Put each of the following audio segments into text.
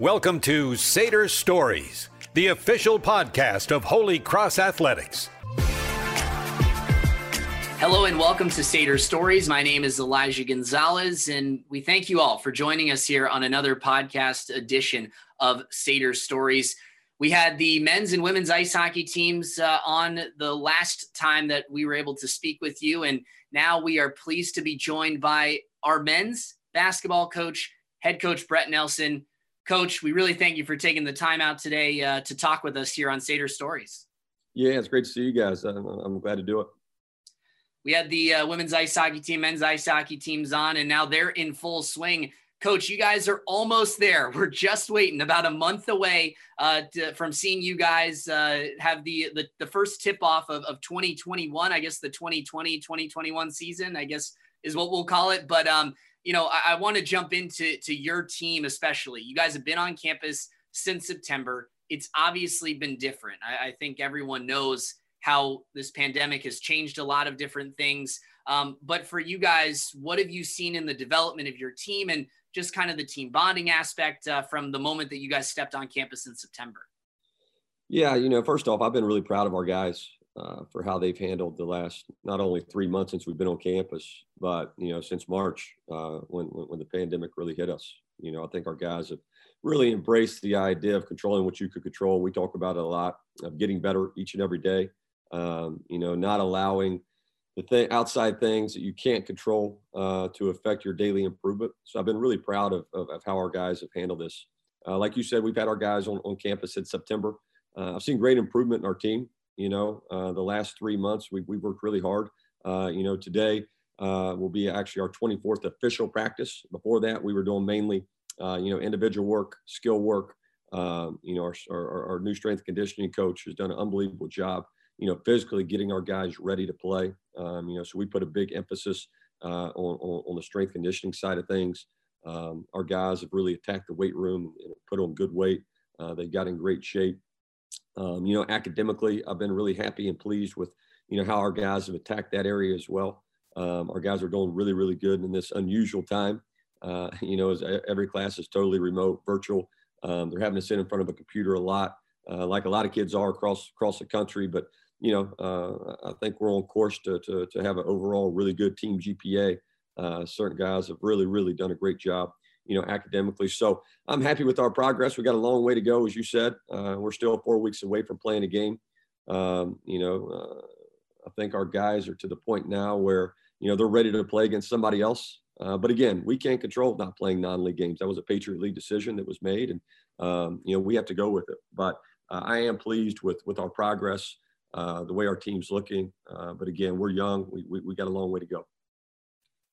Welcome to Sader Stories, the official podcast of Holy Cross Athletics. Hello and welcome to Sader Stories. My name is Elijah Gonzalez, and we thank you all for joining us here on another podcast edition of Sader Stories. We had the men's and women's ice hockey teams uh, on the last time that we were able to speak with you, and now we are pleased to be joined by our men's basketball coach, head coach Brett Nelson. Coach, we really thank you for taking the time out today uh, to talk with us here on Sader Stories. Yeah, it's great to see you guys. I'm, I'm glad to do it. We had the uh, women's ice hockey team, men's ice hockey teams on, and now they're in full swing. Coach, you guys are almost there. We're just waiting about a month away uh, to, from seeing you guys uh, have the, the, the first tip off of, of 2021. I guess the 2020 2021 season, I guess is what we'll call it. But um, you know, I, I want to jump into to your team especially. You guys have been on campus since September. It's obviously been different. I, I think everyone knows how this pandemic has changed a lot of different things. Um, but for you guys, what have you seen in the development of your team and just kind of the team bonding aspect uh, from the moment that you guys stepped on campus in September? Yeah, you know, first off, I've been really proud of our guys uh, for how they've handled the last not only three months since we've been on campus, but you know since March uh, when, when the pandemic really hit us. You know, I think our guys have really embraced the idea of controlling what you could control. We talk about it a lot of getting better each and every day. Um, you know, not allowing the outside things that you can't control uh, to affect your daily improvement. So I've been really proud of, of, of how our guys have handled this. Uh, like you said, we've had our guys on, on campus in September. Uh, I've seen great improvement in our team. You know, uh, the last three months we we worked really hard. Uh, you know, today uh, will be actually our 24th official practice. Before that, we were doing mainly, uh, you know, individual work, skill work. Um, you know, our, our, our new strength conditioning coach has done an unbelievable job. You know, physically getting our guys ready to play. Um, you know, so we put a big emphasis uh, on, on, on the strength conditioning side of things. Um, our guys have really attacked the weight room and put on good weight. Uh, they got in great shape. Um, you know, academically, I've been really happy and pleased with, you know, how our guys have attacked that area as well. Um, our guys are doing really, really good in this unusual time. Uh, you know, as every class is totally remote, virtual. Um, they're having to sit in front of a computer a lot, uh, like a lot of kids are across across the country. But you know, uh, I think we're on course to, to, to have an overall really good team GPA. Uh, certain guys have really, really done a great job you know, academically. So I'm happy with our progress. We got a long way to go, as you said. Uh, we're still four weeks away from playing a game. Um, you know, uh, I think our guys are to the point now where you know they're ready to play against somebody else. Uh, but again, we can't control not playing non-league games. That was a Patriot League decision that was made, and um, you know we have to go with it. But uh, I am pleased with with our progress, uh, the way our team's looking. Uh, but again, we're young. We, we we got a long way to go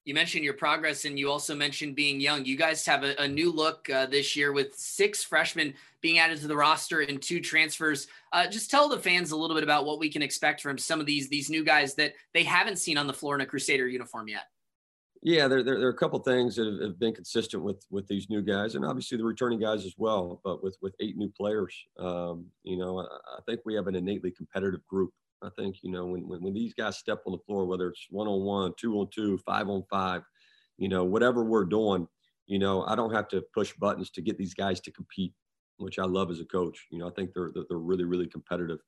you mentioned your progress and you also mentioned being young. You guys have a, a new look uh, this year with six freshmen being added to the roster and two transfers. Uh, just tell the fans a little bit about what we can expect from some of these these new guys that they haven't seen on the floor in a Crusader uniform yet. Yeah, there, there, there are a couple things that have, been consistent with with these new guys, and obviously the returning guys as well. But with with eight new players, um, you know, I, I think we have an innately competitive group. I think, you know, when, when, when these guys step on the floor, whether it's one on one, two on two, five on five, you know, whatever we're doing, you know, I don't have to push buttons to get these guys to compete, which I love as a coach. You know, I think they're, they're really, really competitive.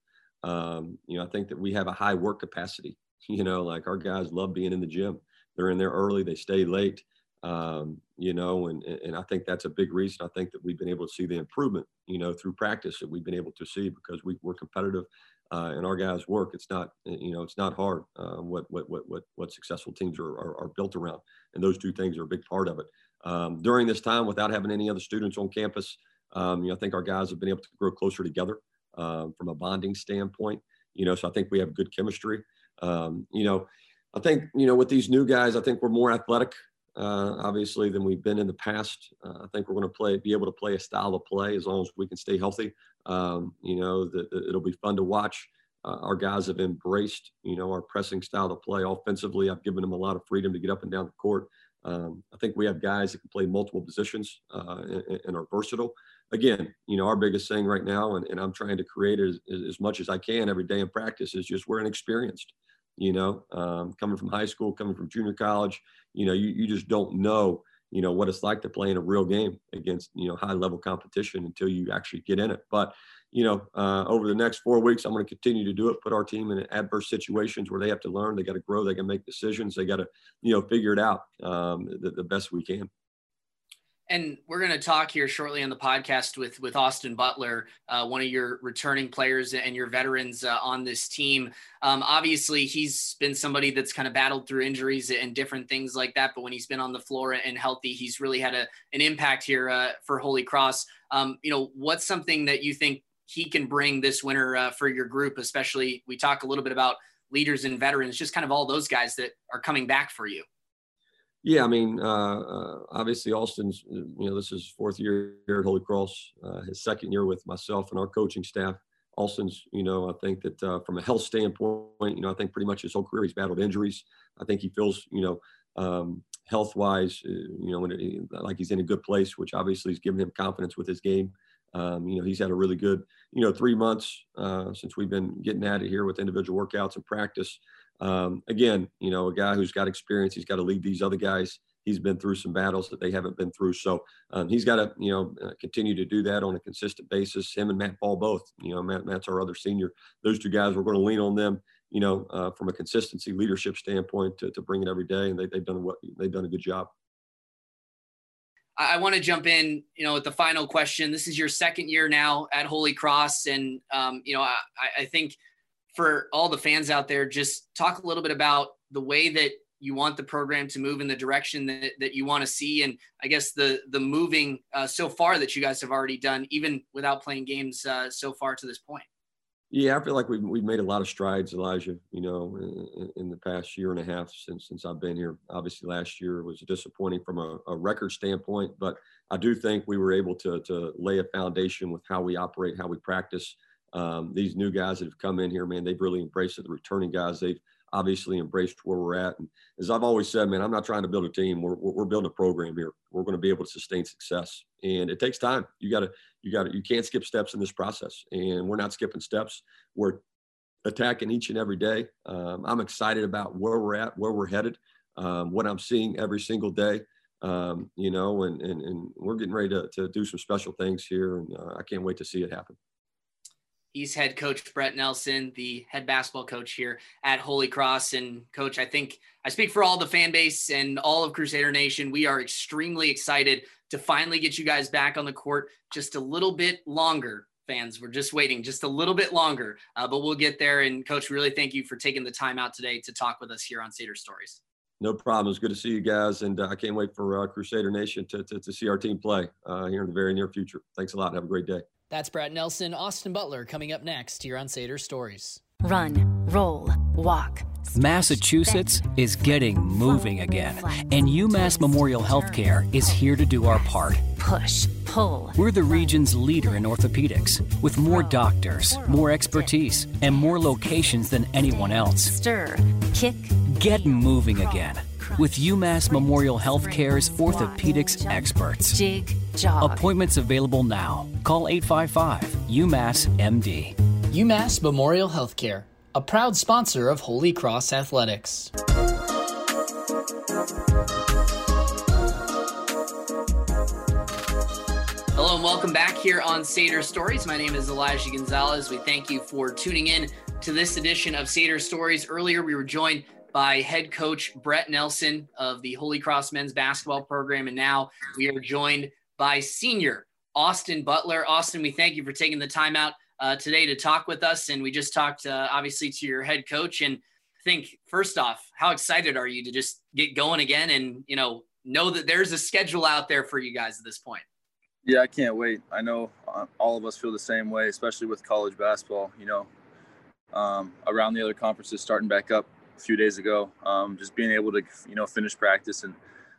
Um, you know, I think that we have a high work capacity. You know, like our guys love being in the gym. They're in there early, they stay late. Um, you know, and and I think that's a big reason. I think that we've been able to see the improvement, you know, through practice that we've been able to see because we, we're competitive uh, and our guys work. It's not, you know, it's not hard. Uh, what, what, what, what, what successful teams are, are, are, built around, and those two things are a big part of it. Um, during this time, without having any other students on campus, um, you know, I think our guys have been able to grow closer together um, from a bonding standpoint. You know, so I think we have good chemistry. Um, you know, I think you know with these new guys, I think we're more athletic. Uh, obviously, than we've been in the past. Uh, I think we're going to play, be able to play a style of play as long as we can stay healthy. Um, you know, the, the, it'll be fun to watch. Uh, our guys have embraced, you know, our pressing style to play offensively. I've given them a lot of freedom to get up and down the court. Um, I think we have guys that can play multiple positions uh, and, and, are versatile. Again, you know, our biggest thing right now, and, and I'm trying to create as, as much as I can every day in practice, is just we're inexperienced. You know, um, coming from high school, coming from junior college, you know, you, you just don't know you know what it's like to play in a real game against you know high level competition until you actually get in it. But you know, uh, over the next four weeks, I'm going to continue to do it. Put our team in adverse situations where they have to learn, they got to grow, they can make decisions, they got to you know figure it out um, the, the best we can and we're going to talk here shortly on the podcast with with Austin Butler, uh, one of your returning players and your veterans uh, on this team. Um, obviously, he's been somebody that's kind of battled through injuries and different things like that. But when he's been on the floor and healthy, he's really had a, an impact here uh, for Holy Cross. Um, you know, what's something that you think he can bring this winter uh, for your group? Especially, we talk a little bit about leaders and veterans, just kind of all those guys that are coming back for you. Yeah, I mean, uh, uh, obviously Austin's, you know, this is fourth year here at Holy Cross, uh, his second year with myself and our coaching staff. Austin's, you know, I think that uh, from a health standpoint, you know, I think pretty much his whole career he's battled injuries. I think he feels, you know, um, health wise, uh, you know, it, like he's in a good place, which obviously has given him confidence with his game. Um, you know, he's had a really good, you know, three months uh, since we've been getting at it here with individual workouts and practice um, again, you know, a guy who's got experience, he's got to lead these other guys. He's been through some battles that they haven't been through, so um, he's got to, you know, uh, continue to do that on a consistent basis. Him and Matt Faw both. You know, Matt, Matt's our other senior. Those two guys, we're going to lean on them. You know, uh, from a consistency leadership standpoint, to, to bring it every day, and they, have done what they've done a good job. I want to jump in, you know, with the final question. This is your second year now at Holy Cross, and um, you know, I, I think for all the fans out there, just talk a little bit about the way that you want the program to move in the direction that, that you want to see and i guess the the moving uh, so far that you guys have already done even without playing games uh, so far to this point. Yeah i feel like we've, we've made a lot of strides elijah you know in, in the past year and a half since since i've been here. Obviously last year was disappointing from a, a record standpoint but i do think we were able to to lay a foundation with how we operate how we practice um, these new guys that have come in here, man, they've really embraced it. The returning guys, they've obviously embraced where we're at. And as I've always said, man, I'm not trying to build a team. We're, we're building a program here. We're going to be able to sustain success, and it takes time. You got to, you got to, you can't skip steps in this process, and we're not skipping steps. We're attacking each and every day. Um, I'm excited about where we're at, where we're headed, um, what I'm seeing every single day. Um, you know, and, and, and we're getting ready to, to do some special things here, and uh, I can't wait to see it happen. He's head coach Brett Nelson, the head basketball coach here at Holy Cross. And coach, I think I speak for all the fan base and all of Crusader Nation. We are extremely excited to finally get you guys back on the court just a little bit longer. Fans, we're just waiting just a little bit longer, uh, but we'll get there. And coach, really thank you for taking the time out today to talk with us here on Sader Stories. No problem. It's good to see you guys, and uh, I can't wait for uh, Crusader Nation to, to, to, see our team play uh, here in the very near future. Thanks a lot. Have a great day. That's Brett Nelson, Austin Butler coming up next here on Sader Stories. Run, roll, walk. Massachusetts is getting moving again, and UMass Memorial Healthcare is here to do our part. Push, pull. We're the region's leader in orthopedics, with more doctors, more expertise, and more locations than anyone else. Stir, kick, get moving again with UMass Memorial Healthcare's orthopedics experts. Jig, jog. Appointments available now. Call 855 UMass MD. UMass Memorial Healthcare, a proud sponsor of Holy Cross Athletics. Hello and welcome back here on Sader Stories. My name is Elijah Gonzalez. We thank you for tuning in to this edition of Sader Stories. Earlier, we were joined by head coach Brett Nelson of the Holy Cross men's basketball program. And now we are joined by senior Austin Butler. Austin, we thank you for taking the time out uh, today to talk with us. And we just talked, uh, obviously, to your head coach. And I think, first off, how excited are you to just get going again and, you know, know that there's a schedule out there for you guys at this point? Yeah, I can't wait. I know uh, all of us feel the same way, especially with college basketball. You know, um, around the other conferences starting back up few days ago. Um, just being able to, you know, finish practice and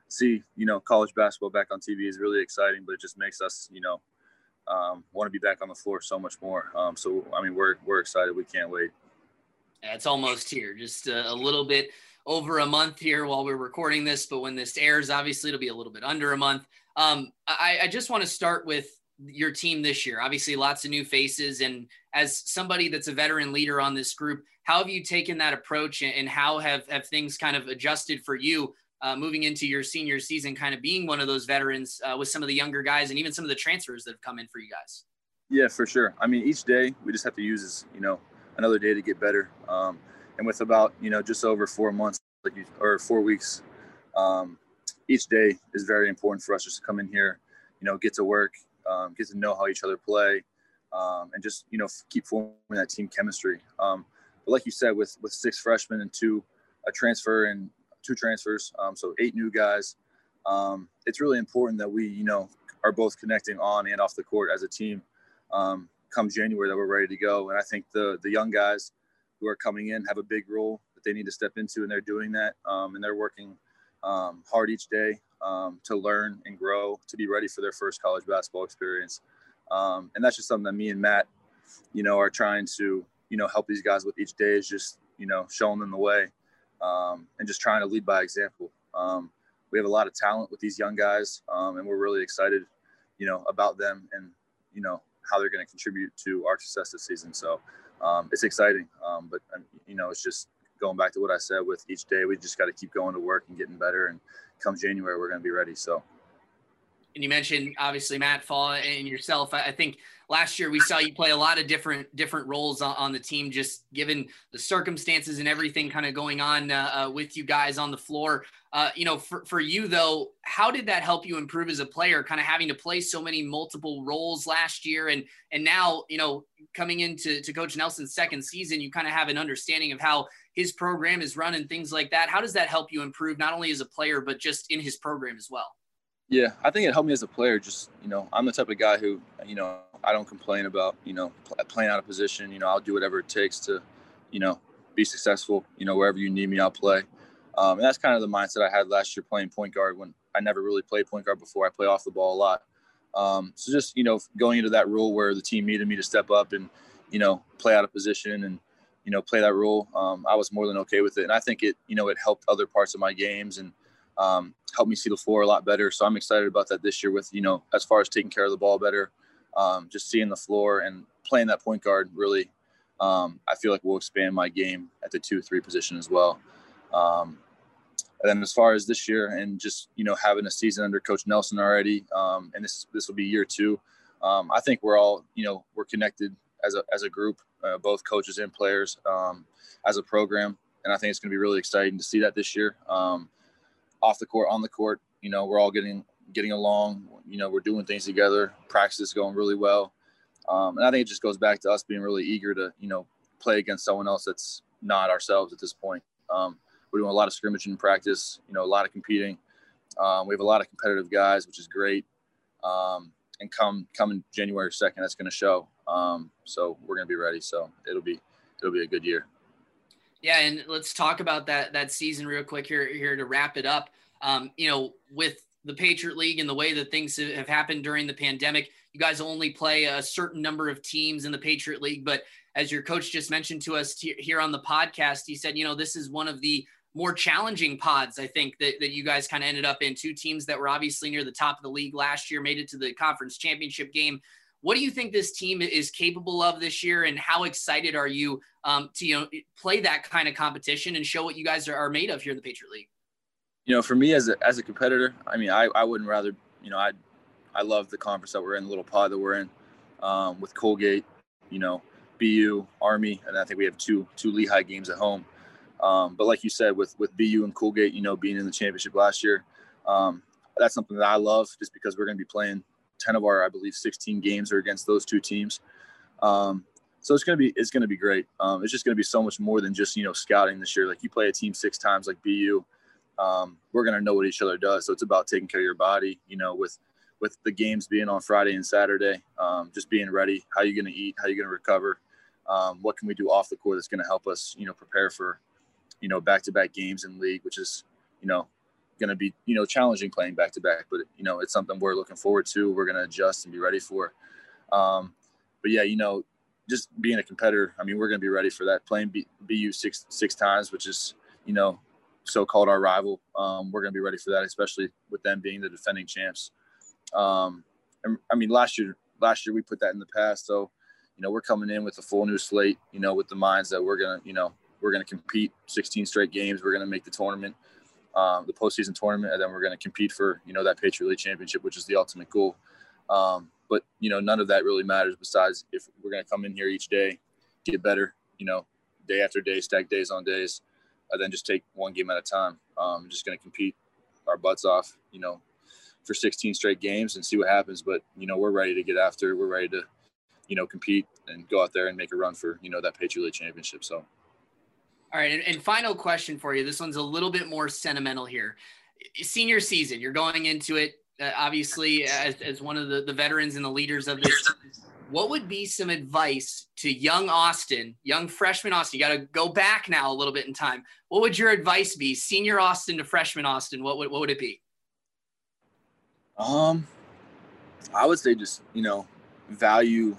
see, you know, college basketball back on TV is really exciting, but it just makes us, you know, um, want to be back on the floor so much more. Um, so, I mean, we're, we're excited. We can't wait. It's almost here, just a, a little bit over a month here while we're recording this, but when this airs, obviously it'll be a little bit under a month. Um, I, I just want to start with your team this year. Obviously, lots of new faces, and as somebody that's a veteran leader on this group, how have you taken that approach and how have, have things kind of adjusted for you uh, moving into your senior season, kind of being one of those veterans uh, with some of the younger guys and even some of the transfers that have come in for you guys? Yeah, for sure. I mean, each day we just have to use as you know another day to get better. Um, and with about you know just over four months, like you, or four weeks, um, each day is very important for us just to come in here, you know, get to work, um, get to know how each other play, um, and just you know keep forming that team chemistry. Um, but like you said, with with six freshmen and two a transfer and two transfers, um, so eight new guys. Um, it's really important that we, you know, are both connecting on and off the court as a team. Um, come January, that we're ready to go, and I think the the young guys who are coming in have a big role that they need to step into, and they're doing that, um, and they're working um, hard each day um, to learn and grow to be ready for their first college basketball experience. And that's just something that me and Matt, you know, are trying to, you know, help these guys with each day is just, you know, showing them the way um, and just trying to lead by example. Um, we have a lot of talent with these young guys, um, and we're really excited, you know, about them and you know how they're going to contribute to our success this season. So um, it's exciting, um, but you know, it's just going back to what I said. With each day, we just got to keep going to work and getting better. And come January, we're going to be ready. So and you mentioned obviously Matt Faw and yourself. I think last year we saw you play a lot of different different roles on, the team, just given the circumstances and everything kind of going on uh, uh, with you guys on the floor. Uh, you know, for, for you though, how did that help you improve as a player? Kind of having to play so many multiple roles last year, and and now you know coming into to Coach Nelson's second season, you kind of have an understanding of how his program is run and things like that. How does that help you improve not only as a player but just in his program as well? Yeah, I think it helped me as a player. Just you know, I'm the type of guy who you know I don't complain about you know playing out of position. You know, I'll do whatever it takes to you know be successful. You know, wherever you need me, I'll play. Um, and that's kind of the mindset I had last year playing point guard when I never really played point guard before. I play off the ball a lot. Um, so just you know going into that role where the team needed me to step up and you know play out of position and you know play that role, um, I was more than okay with it. And I think it you know it helped other parts of my games and um, helped me see the floor a lot better. So I'm excited about that this year with, you know, as far as taking care of the ball better, um, just seeing the floor and playing that point guard really, um, I feel like will expand my game at the two, three position as well. Um, and then as far as this year and just, you know, having a season under coach Nelson already, um, and this, this will be year two. Um, I think we're all, you know, we're connected as a, as a group, uh, both coaches and players as a program. And I think it's going to be really exciting to see that this year. Um, off the court, on the court, you know, we're all getting getting along. You know, we're doing things together. Practice is going really well, um, and I think it just goes back to us being really eager to you know play against someone else that's not ourselves at this point. Um, we're doing a lot of scrimmaging in practice. You know, a lot of competing. Um, we have a lot of competitive guys, which is great. Um, and come coming January second, that's going to show. Um, so we're going to be ready. So it'll be it'll be a good year. Yeah, and let's talk about that that season real quick here here to wrap it up. Um, you know, with the Patriot League and the way that things have happened during the pandemic, you guys only play a certain number of teams in the Patriot League. But as your coach just mentioned to us here on the podcast, he said, you know, this is one of the more challenging pods, I think, that, that you guys kind of ended up in. Two teams that were obviously near the top of the league last year made it to the conference championship game. What do you think this team is capable of this year, and how excited are you um, to you know play that kind of competition and show what you guys are, are made of here in the Patriot League? You know, for me as a as a competitor, I mean, I, I wouldn't rather you know I I love the conference that we're in, the little pod that we're in um, with Colgate, you know, BU, Army, and I think we have two two Lehigh games at home. Um, but like you said, with with BU and Colgate, you know, being in the championship last year, um, that's something that I love just because we're going to be playing 10 of our, I believe, 16 games are against those two teams. Um, so it's gonna be it's gonna be great. Um, it's just gonna be so much more than just you know scouting this year. Like you play a team six times, like BU, um, we're gonna know what each other does. So it's about taking care of your body. You know, with with the games being on Friday and Saturday, um, just being ready. How you gonna eat? How you gonna recover? Um, what can we do off the court that's gonna help us? You know, prepare for you know back to back games in league, which is you know going to be you know challenging playing back to back, but you know it's something we're looking forward to. We're going to adjust and be ready for. Um, but yeah, you know, just being a competitor. I mean, we're going to be ready for that. Playing B, BU six six times, which is you know so-called our rival. Um, we're going to be ready for that, especially with them being the defending champs. Um, and, I mean, last year last year we put that in the past, so you know we're coming in with a full new slate. You know, with the minds that we're gonna you know we're gonna compete 16 straight games. We're gonna make the tournament um, the postseason tournament, and then we're going to compete for you know that Patriot League championship, which is the ultimate goal. Um, but you know, none of that really matters. Besides, if we're going to come in here each day, get better, you know, day after day, stack days on days, and then just take one game at a time. Um, just going to compete our butts off, you know, for 16 straight games and see what happens. But you know, we're ready to get after. We're ready to, you know, compete and go out there and make a run for you know that Patriot League championship. So. All right, and, and final question for you. This one's a little bit more sentimental here. Senior season, you're going into it uh, obviously as, as one of the, the veterans and the leaders of this. What would be some advice to young Austin, young freshman Austin? You got to go back now a little bit in time. What would your advice be, senior Austin to freshman Austin? What would what would it be? Um, I would say just you know value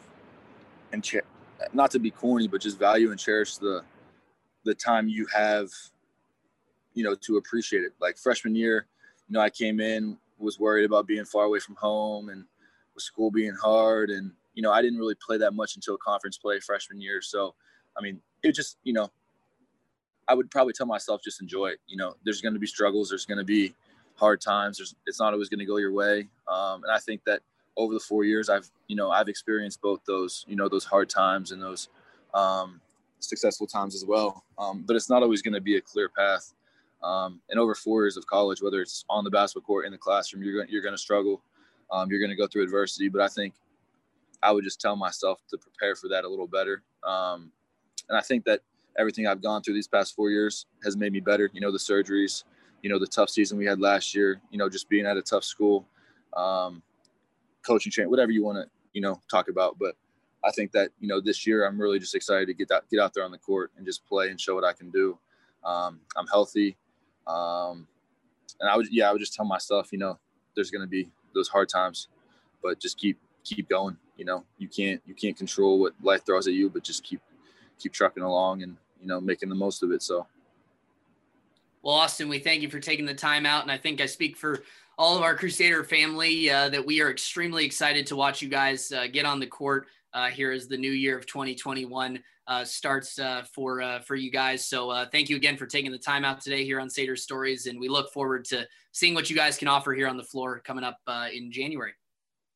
and not to be corny, but just value and cherish the the time you have, you know, to appreciate it. Like freshman year, you know, I came in, was worried about being far away from home and with school being hard. And, you know, I didn't really play that much until conference play freshman year. So, I mean, it just, you know, I would probably tell myself just enjoy it. You know, there's going to be struggles, there's going to be hard times. There's, it's not always going to go your way. Um, and I think that over the four years, I've, you know, I've experienced both those, you know, those hard times and those, um, successful times as well. Um, but it's not always going to be a clear path. Um, and over four years of college, whether it's on the basketball court in the classroom, you're going you're going to struggle. Um, you're going to go through adversity. But I think I would just tell myself to prepare for that a little better. Um, and I think that everything I've gone through these past four years has made me better. You know, the surgeries, you know, the tough season we had last year. You know, just being at a tough school, um, coaching, train, whatever you want to you know talk about. But I think that you know this year I'm really just excited to get that get out there on the court and just play and show what I can do. Um, I'm healthy, um, and I would yeah I would just tell myself you know there's going to be those hard times, but just keep keep going. You know you can't you can't control what life throws at you, but just keep keep trucking along and you know making the most of it. So. Well, Austin, we thank you for taking the time out, and I think I speak for all of our Crusader family uh, that we are extremely excited to watch you guys uh, get on the court uh, here as the new year of 2021 uh, starts uh, for uh, for you guys. So uh, thank you again for taking the time out today here on Sader Stories, and we look forward to seeing what you guys can offer here on the floor coming up uh, in January.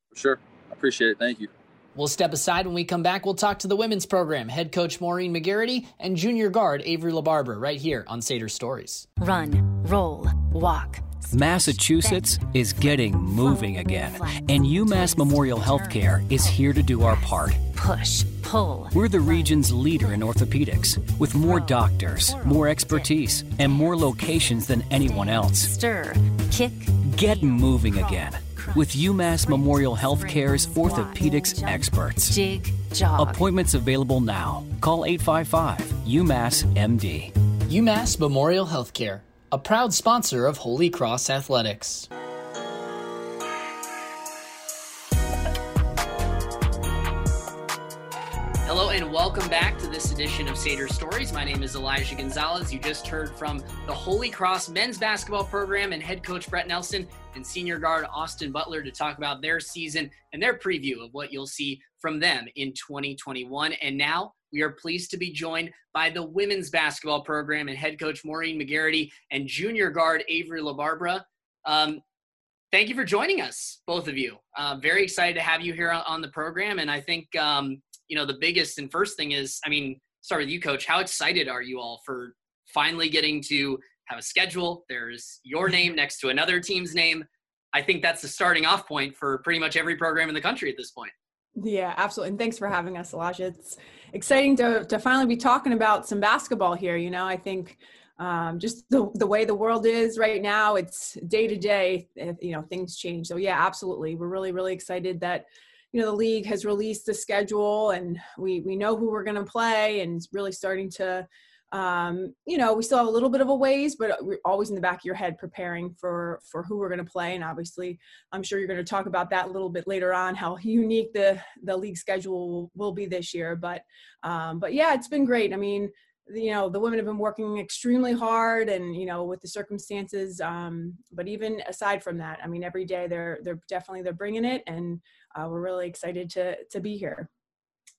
For Sure, I appreciate it. Thank you. We'll step aside when we come back. We'll talk to the women's program, head coach Maureen Magarity and junior guard Avery LaBarbera right here on Sader Stories. Run, roll, walk Massachusetts is getting moving again, and UMass Memorial Healthcare is here to do our part. Push, pull. We're the region's leader in orthopedics, with more doctors, more expertise, and more locations than anyone else. Stir, kick, Get moving again with UMass Memorial Healthcare's orthopedics experts. Jig, jog. Appointments available now. Call 855 UMass MD. UMass Memorial Healthcare a proud sponsor of Holy Cross Athletics. Hello and welcome back to this edition of Sader Stories. My name is Elijah Gonzalez. You just heard from the Holy Cross men's basketball program and head coach Brett Nelson and senior guard Austin Butler to talk about their season and their preview of what you'll see from them in 2021. And now we are pleased to be joined by the women's basketball program and head coach Maureen Magarity and junior guard Avery LaBarbera. Um, thank you for joining us, both of you. Uh, very excited to have you here on, on the program. And I think, um, you know, the biggest and first thing is, I mean, start with you, coach. How excited are you all for finally getting to have a schedule? There's your name next to another team's name. I think that's the starting off point for pretty much every program in the country at this point. Yeah, absolutely. And thanks for having us, Elijah. It's exciting to, to finally be talking about some basketball here. You know, I think um, just the, the way the world is right now, it's day to day, eh, you know, things change. So, yeah, absolutely. We're really, really excited that, you know, the league has released the schedule and we, we know who we're going to play and really starting to um, you know, we still have a little bit of a ways, but we're always in the back of your head preparing for for who we're going to play. And obviously, I'm sure you're going to talk about that a little bit later on, how unique the the league schedule will, will be this year. But um, but yeah, it's been great. I mean, you know, the women have been working extremely hard, and you know, with the circumstances. Um, but even aside from that, I mean, every day they're they're definitely they're bringing it, and uh, we're really excited to to be here.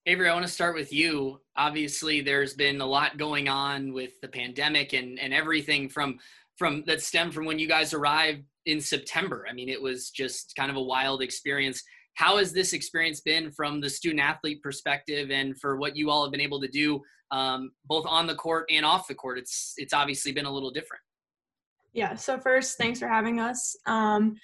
Avery, I want to start with you. Obviously, there's been a lot going on with the pandemic and, and everything from from that stem from when you guys arrived in September. I mean, it was just kind of a wild experience. How has this experience been from the student athlete perspective, and for what you all have been able to do, um, both on the court and off the court? It's it's obviously been a little different. Yeah. So first, thanks for having us. Um,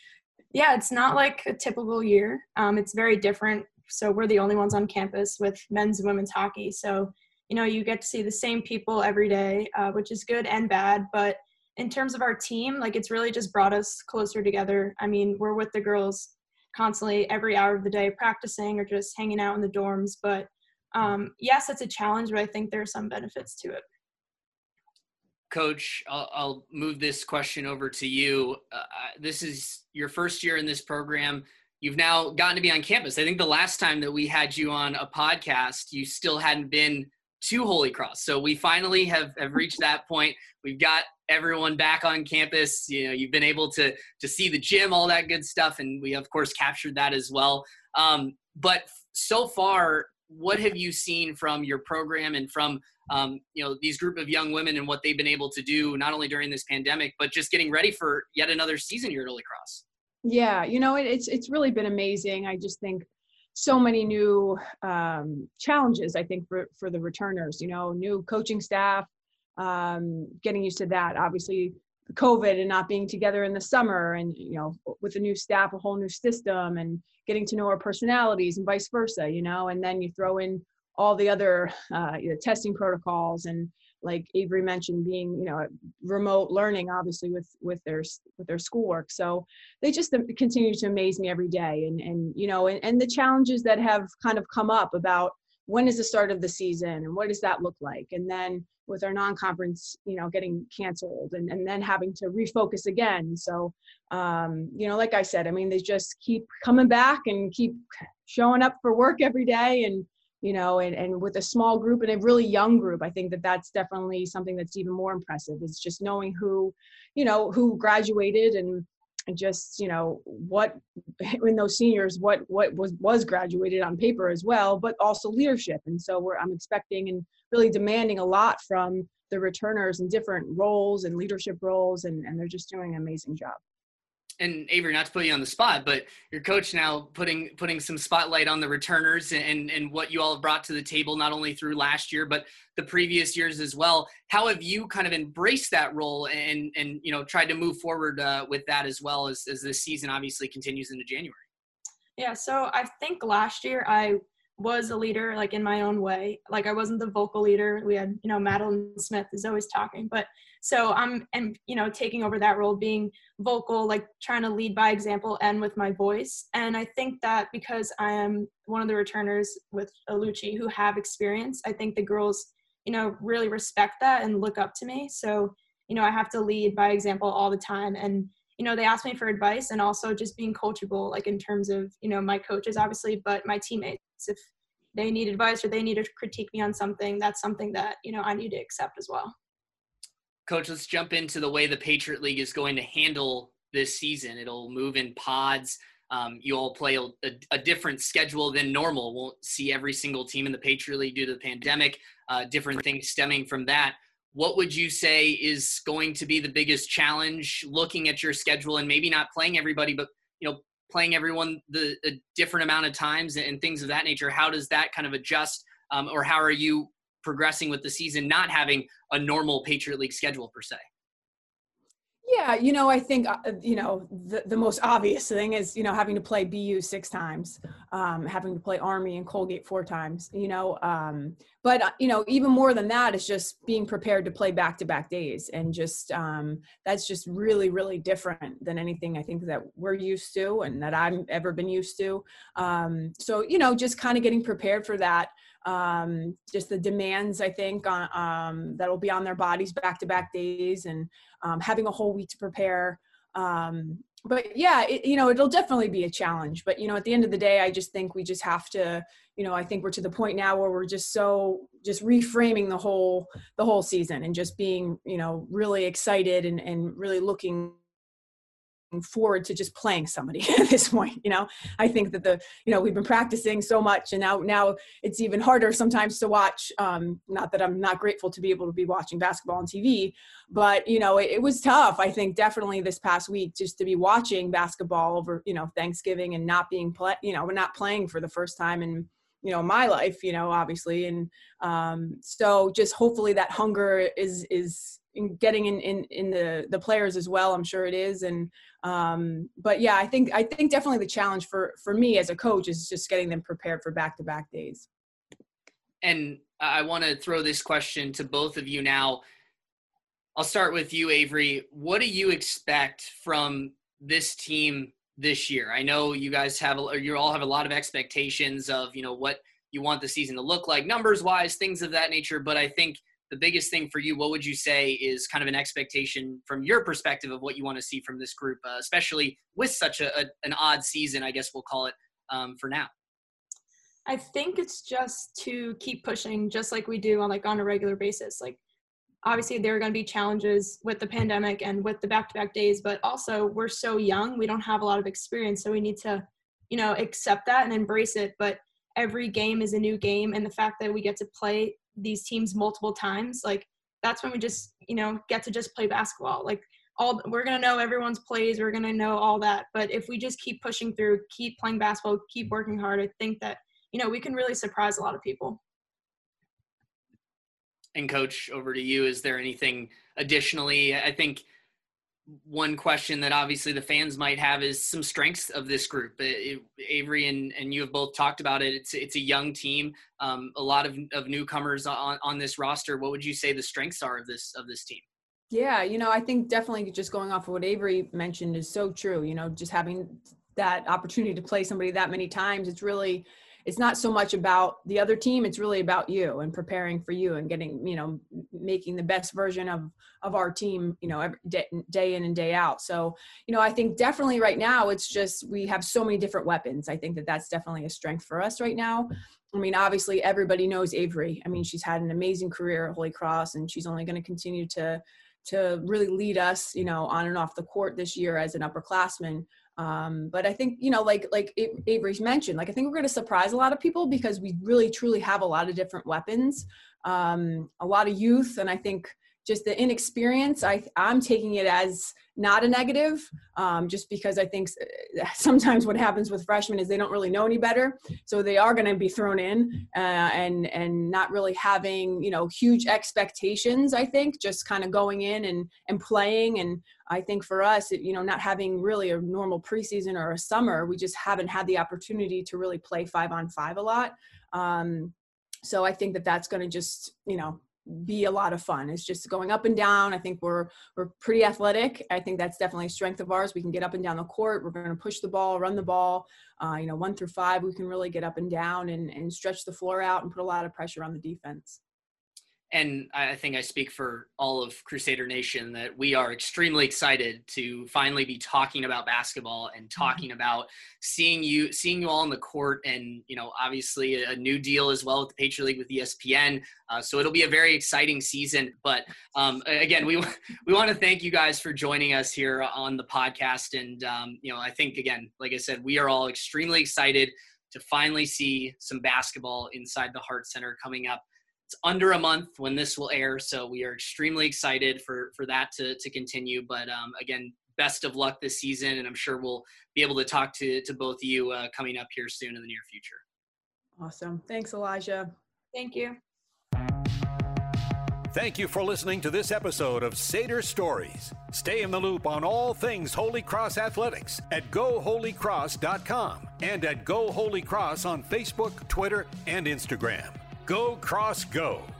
yeah, it's not like a typical year. Um, it's very different. So we're the only ones on campus with men's and women's hockey. So you know, you get to see the same people every day, uh, which is good and bad. But in terms of our team, like it's really just brought us closer together. I mean, we're with the girls constantly every hour of the day practicing or just hanging out in the dorms. But um, yes, it's a challenge, but I think there are some benefits to it. Coach, I'll, I'll move this question over to you. Uh, this is your first year in this program. You've now gotten to be on campus. I think the last time that we had you on a podcast, you still hadn't been to Holy Cross. So we finally have, have reached that point. We've got everyone back on campus. You know, you've been able to to see the gym, all that good stuff, and we of course captured that as well. Um, but so far, what have you seen from your program and from um, you know these group of young women and what they've been able to do not only during this pandemic, but just getting ready for yet another season here at Holy Cross? Yeah, you know, it, it's it's really been amazing. I just think so many new um, challenges i think for, for the returners you know new coaching staff um, getting used to that obviously covid and not being together in the summer and you know with a new staff a whole new system and getting to know our personalities and vice versa you know and then you throw in all the other uh, you know, testing protocols and like Avery mentioned, being you know remote learning, obviously with with their with their schoolwork. So they just continue to amaze me every day, and and you know, and, and the challenges that have kind of come up about when is the start of the season and what does that look like, and then with our non-conference, you know, getting canceled, and and then having to refocus again. So um, you know, like I said, I mean, they just keep coming back and keep showing up for work every day and you know, and, and with a small group and a really young group, I think that that's definitely something that's even more impressive is just knowing who, you know, who graduated and, and just, you know, what in those seniors, what, what was, was graduated on paper as well, but also leadership. And so we're, I'm expecting and really demanding a lot from the returners in different roles and leadership roles. And, and they're just doing an amazing job and Avery, not to put you on the spot, but your coach now putting putting some spotlight on the returners and and what you all have brought to the table, not only through last year but the previous years as well. How have you kind of embraced that role and and you know tried to move forward uh, with that as well as as this season obviously continues into January? Yeah, so I think last year I was a leader like in my own way. Like I wasn't the vocal leader. We had you know Madeline Smith is always talking, but so i'm and you know taking over that role being vocal like trying to lead by example and with my voice and i think that because i am one of the returners with aluchi who have experience i think the girls you know really respect that and look up to me so you know i have to lead by example all the time and you know they ask me for advice and also just being coachable like in terms of you know my coaches obviously but my teammates if they need advice or they need to critique me on something that's something that you know i need to accept as well Coach, let's jump into the way the Patriot League is going to handle this season. It'll move in pods. Um, you all play a, a, different schedule than normal. Won't see every single team in the Patriot League due to the pandemic. Uh, different things stemming from that. What would you say is going to be the biggest challenge looking at your schedule and maybe not playing everybody, but you know playing everyone the a different amount of times and things of that nature? How does that kind of adjust, um, or how are you progressing with the season, not having a normal Patriot League schedule per se? Yeah, you know, I think uh, you know the, the most obvious thing is you know having to play BU six times, um, having to play Army and Colgate four times. You know, um, but uh, you know even more than that is just being prepared to play back to back days, and just um, that's just really really different than anything I think that we're used to and that I've ever been used to. Um, so you know, just kind of getting prepared for that um, just the demands I think on, um, that'll be on their bodies back to back days and um, having a whole week to prepare. Um, but yeah, it, you know, it'll definitely be a challenge. But you know, at the end of the day, I just think we just have to, you know, I think we're to the point now where we're just so just reframing the whole the whole season and just being, you know, really excited and and really looking forward to just playing somebody at this point you know? I think that the you know we've been practicing so much and now now it's even harder sometimes to watch um not that i'm not grateful to be able to be watching basketball on tv but you know it, it was tough i think definitely this past week just to be watching basketball over you know thanksgiving and not being play you know we're not playing for the first time in you know my life you know obviously and um so just hopefully that hunger is is in getting in, in in the the players as well i'm sure it is and um but yeah i think i think definitely the challenge for for me as a coach is just getting them prepared for back to back days. And i want to throw this question to both of you now. I'll start with you avery. What do you expect from this team this year i know you guys have you all have a lot of expectations of you know what you want the season to look like numbers wise things of that nature but i think the biggest thing for you, what would you say is kind of an expectation from your perspective of what you want to see from this group, uh, especially with such a, a, an odd season, I guess we'll call it um, for now? I think it's just to keep pushing, just like we do on like on a regular basis. Like obviously there are going to be challenges with the pandemic and with the back-to-back days, but also we're so young, we don't have a lot of experience, so we need to, you know, accept that and embrace it. But every game is a new game, and the fact that we get to play these teams multiple times, like that's when we just, you know, get to just play basketball. Like all we're gonna know everyone's plays, we're gonna know all that. But if we just keep pushing through, keep playing basketball, keep working hard, I think that, you know, we can really surprise a lot of people. And coach, over to you. Is there anything additionally? I think one question that obviously the fans might have is some strengths of this group. It, Avery and, and you have both talked about it. It's it's a young team, um, a lot of, of newcomers on, on this roster. What would you say the strengths are of this of this team? Yeah, you know, I think definitely just going off of what Avery mentioned is so true. You know, just having that opportunity to play somebody that many times, it's really it's not so much about the other team it's really about you and preparing for you and getting you know making the best version of of our team you know every day, day in and day out so you know i think definitely right now it's just we have so many different weapons i think that that's definitely a strength for us right now I mean, obviously, everybody knows Avery. I mean, she's had an amazing career at Holy Cross, and she's only going to continue to to really lead us, you know, on and off the court this year as an upperclassman. Um, but I think you know, like like Avery's mentioned, like I think we're going to surprise a lot of people because we really truly have a lot of different weapons, um, a lot of youth, and I think just the inexperience. I I'm taking it as not a negative, um, just because I think sometimes what happens with freshmen is they don't really know any better, so they are going to be thrown in uh, and and not really having you know huge expectations. I think just kind of going in and and playing and I think for us, you know, not having really a normal preseason or a summer, we just haven't had the opportunity to really play five on five a lot. Um, so I think that that's going to just, you know, be a lot of fun. It's just going up and down. I think we're we're pretty athletic. I think that's definitely a strength of ours. We can get up and down the court. We're going to push the ball, run the ball. Uh, you know, one through five, we can really get up and down and, and stretch the floor out and put a lot of pressure on the defense and I think I speak for all of Crusader Nation that we are extremely excited to finally be talking about basketball and mm-hmm. talking mm-hmm. about seeing you seeing you all on the court and you know obviously a, new deal as well with the Patriot League with ESPN. Uh, so it'll be a very exciting season. But um, again, we we want to thank you guys for joining us here on the podcast. And um, you know I think again, like I said, we are all extremely excited to finally see some basketball inside the Hart Center coming up it's under a month when this will air, so we are extremely excited for for that to to continue. But um, again, best of luck this season, and I'm sure we'll be able to talk to to both of you uh, coming up here soon in the near future. Awesome. Thanks, Elijah. Thank you. Thank you for listening to this episode of Sader Stories. Stay in the loop on all things Holy Cross athletics at goholycross.com and at Go Holy Cross on Facebook, Twitter, and Instagram. Go Cross Go.